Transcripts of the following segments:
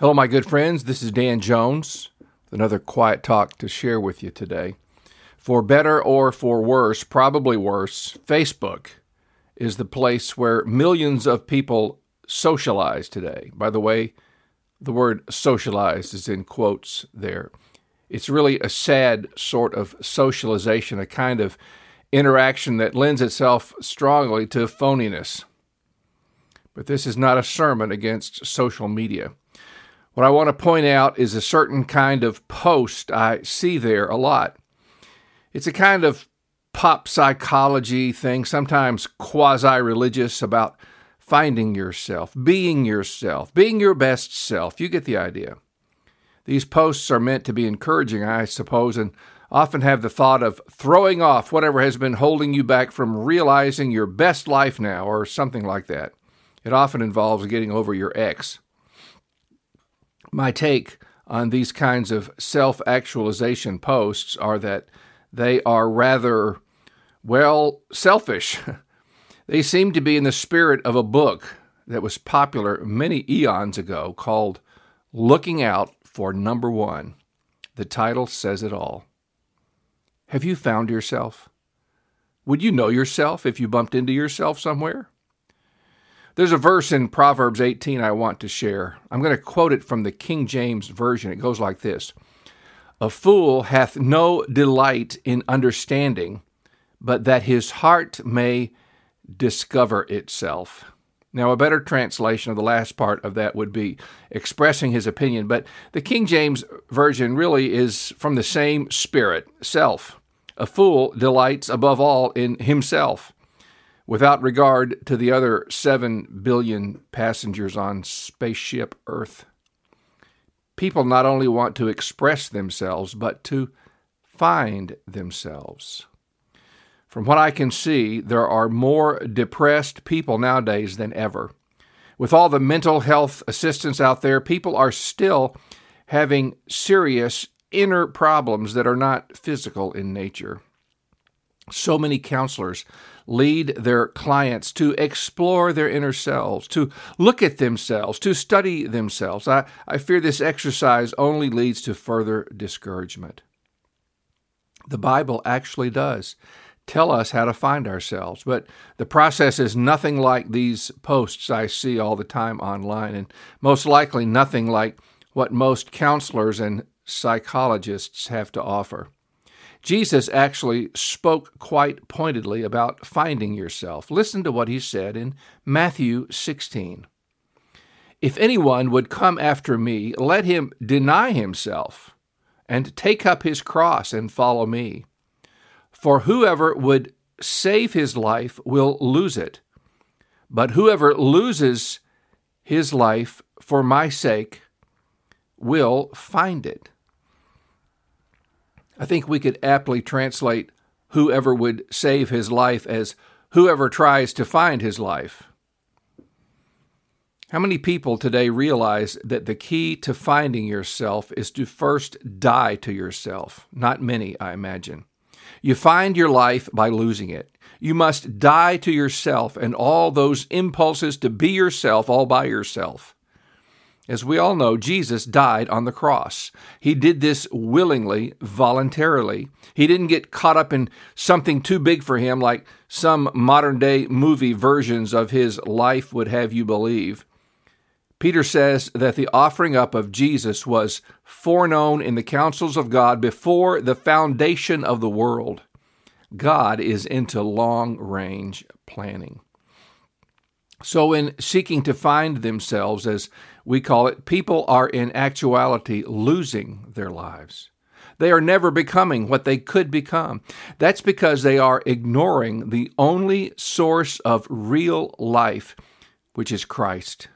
Hello, my good friends. This is Dan Jones another quiet talk to share with you today. For better or for worse, probably worse, Facebook is the place where millions of people socialize today. By the way, the word socialize is in quotes there. It's really a sad sort of socialization, a kind of interaction that lends itself strongly to phoniness. But this is not a sermon against social media. What I want to point out is a certain kind of post I see there a lot. It's a kind of pop psychology thing, sometimes quasi religious, about finding yourself, being yourself, being your best self. You get the idea. These posts are meant to be encouraging, I suppose, and often have the thought of throwing off whatever has been holding you back from realizing your best life now, or something like that. It often involves getting over your ex my take on these kinds of self actualization posts are that they are rather, well, selfish. they seem to be in the spirit of a book that was popular many eons ago called Looking Out for Number One. The title says it all. Have you found yourself? Would you know yourself if you bumped into yourself somewhere? There's a verse in Proverbs 18 I want to share. I'm going to quote it from the King James Version. It goes like this A fool hath no delight in understanding, but that his heart may discover itself. Now, a better translation of the last part of that would be expressing his opinion, but the King James Version really is from the same spirit, self. A fool delights above all in himself without regard to the other 7 billion passengers on spaceship Earth. People not only want to express themselves, but to find themselves. From what I can see, there are more depressed people nowadays than ever. With all the mental health assistance out there, people are still having serious inner problems that are not physical in nature. So many counselors lead their clients to explore their inner selves, to look at themselves, to study themselves. I, I fear this exercise only leads to further discouragement. The Bible actually does tell us how to find ourselves, but the process is nothing like these posts I see all the time online, and most likely nothing like what most counselors and psychologists have to offer. Jesus actually spoke quite pointedly about finding yourself. Listen to what he said in Matthew 16. If anyone would come after me, let him deny himself and take up his cross and follow me. For whoever would save his life will lose it, but whoever loses his life for my sake will find it. I think we could aptly translate whoever would save his life as whoever tries to find his life. How many people today realize that the key to finding yourself is to first die to yourself? Not many, I imagine. You find your life by losing it. You must die to yourself and all those impulses to be yourself all by yourself. As we all know, Jesus died on the cross. He did this willingly, voluntarily. He didn't get caught up in something too big for him, like some modern day movie versions of his life would have you believe. Peter says that the offering up of Jesus was foreknown in the counsels of God before the foundation of the world. God is into long range planning. So, in seeking to find themselves, as we call it, people are in actuality losing their lives. They are never becoming what they could become. That's because they are ignoring the only source of real life, which is Christ.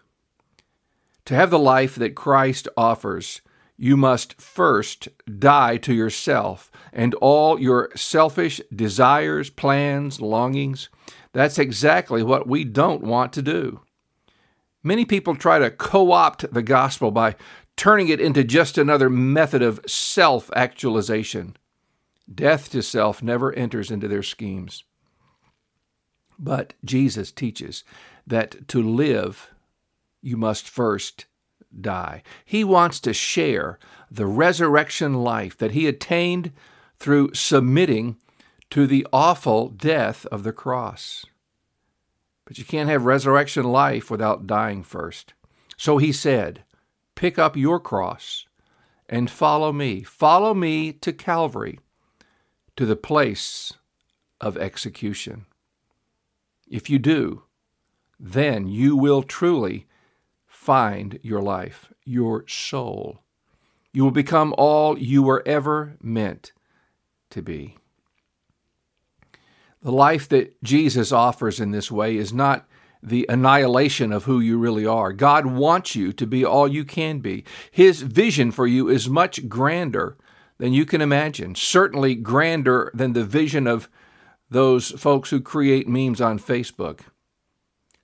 To have the life that Christ offers, you must first die to yourself and all your selfish desires, plans, longings. That's exactly what we don't want to do. Many people try to co opt the gospel by turning it into just another method of self actualization. Death to self never enters into their schemes. But Jesus teaches that to live, you must first die. He wants to share the resurrection life that he attained through submitting to the awful death of the cross. But you can't have resurrection life without dying first. So he said, Pick up your cross and follow me. Follow me to Calvary, to the place of execution. If you do, then you will truly find your life, your soul. You will become all you were ever meant to be. The life that Jesus offers in this way is not the annihilation of who you really are. God wants you to be all you can be. His vision for you is much grander than you can imagine, certainly grander than the vision of those folks who create memes on Facebook.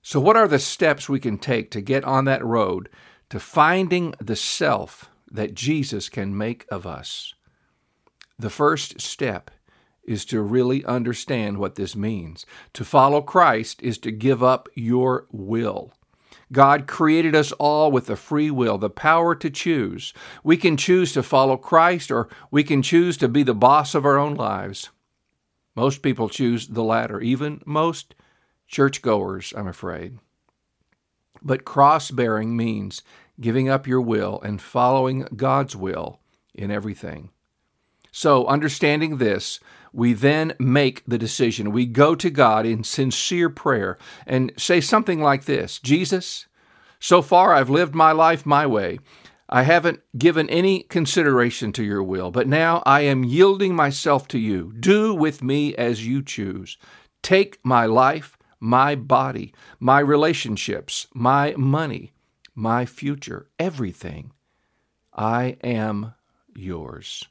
So, what are the steps we can take to get on that road to finding the self that Jesus can make of us? The first step is to really understand what this means. To follow Christ is to give up your will. God created us all with a free will, the power to choose. We can choose to follow Christ or we can choose to be the boss of our own lives. Most people choose the latter, even most churchgoers, I'm afraid. But cross bearing means giving up your will and following God's will in everything. So, understanding this, we then make the decision. We go to God in sincere prayer and say something like this Jesus, so far I've lived my life my way. I haven't given any consideration to your will, but now I am yielding myself to you. Do with me as you choose. Take my life, my body, my relationships, my money, my future, everything. I am yours.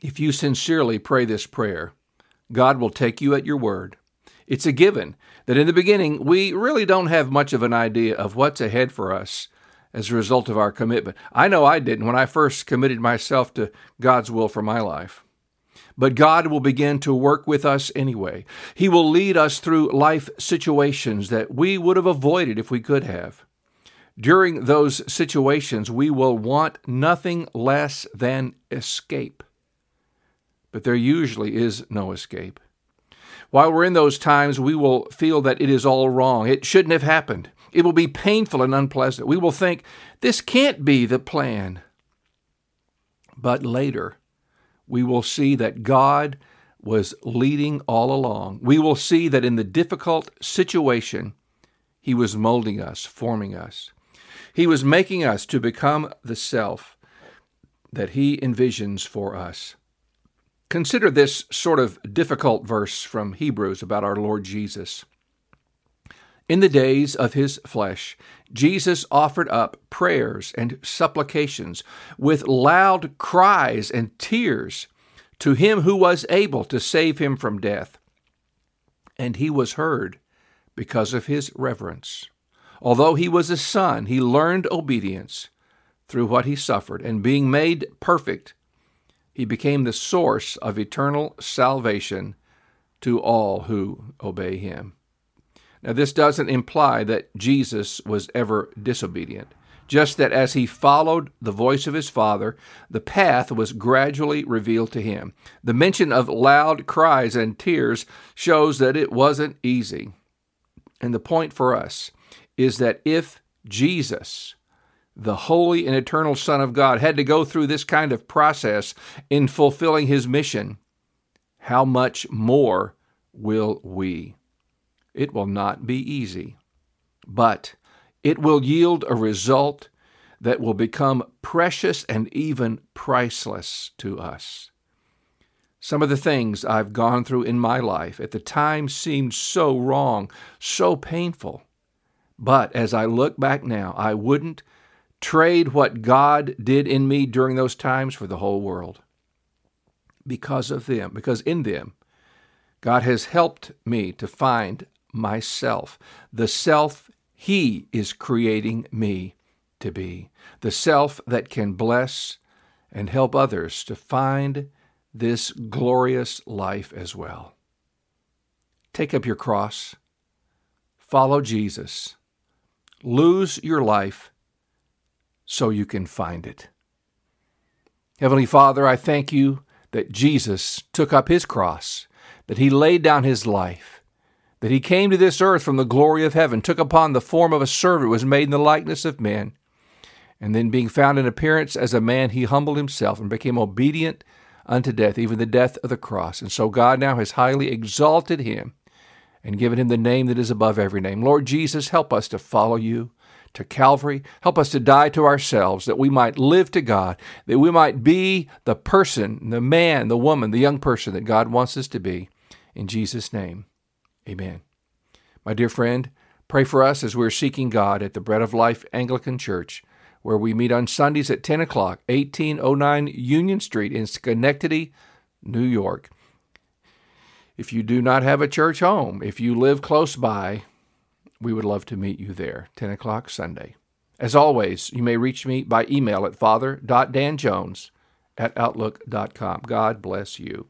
If you sincerely pray this prayer, God will take you at your word. It's a given that in the beginning we really don't have much of an idea of what's ahead for us as a result of our commitment. I know I didn't when I first committed myself to God's will for my life. But God will begin to work with us anyway. He will lead us through life situations that we would have avoided if we could have. During those situations, we will want nothing less than escape but there usually is no escape. While we're in those times, we will feel that it is all wrong. It shouldn't have happened. It will be painful and unpleasant. We will think, this can't be the plan. But later, we will see that God was leading all along. We will see that in the difficult situation, He was molding us, forming us. He was making us to become the self that He envisions for us. Consider this sort of difficult verse from Hebrews about our Lord Jesus. In the days of his flesh, Jesus offered up prayers and supplications with loud cries and tears to him who was able to save him from death. And he was heard because of his reverence. Although he was a son, he learned obedience through what he suffered, and being made perfect, he became the source of eternal salvation to all who obey him. Now, this doesn't imply that Jesus was ever disobedient, just that as he followed the voice of his Father, the path was gradually revealed to him. The mention of loud cries and tears shows that it wasn't easy. And the point for us is that if Jesus the holy and eternal Son of God, had to go through this kind of process in fulfilling his mission, how much more will we? It will not be easy, but it will yield a result that will become precious and even priceless to us. Some of the things I've gone through in my life at the time seemed so wrong, so painful. But as I look back now, I wouldn't trade what God did in me during those times for the whole world. Because of them, because in them, God has helped me to find myself, the self He is creating me to be, the self that can bless and help others to find this glorious life as well. Take up your cross, follow Jesus lose your life so you can find it. Heavenly Father, I thank you that Jesus took up his cross, that he laid down his life, that he came to this earth from the glory of heaven, took upon the form of a servant, was made in the likeness of men, and then being found in appearance as a man, he humbled himself and became obedient unto death, even the death of the cross. And so God now has highly exalted him and given him the name that is above every name. Lord Jesus, help us to follow you to Calvary. Help us to die to ourselves that we might live to God, that we might be the person, the man, the woman, the young person that God wants us to be. In Jesus' name, amen. My dear friend, pray for us as we're seeking God at the Bread of Life Anglican Church, where we meet on Sundays at 10 o'clock, 1809 Union Street in Schenectady, New York. If you do not have a church home, if you live close by, we would love to meet you there, 10 o'clock Sunday. As always, you may reach me by email at father.danjones at outlook.com. God bless you.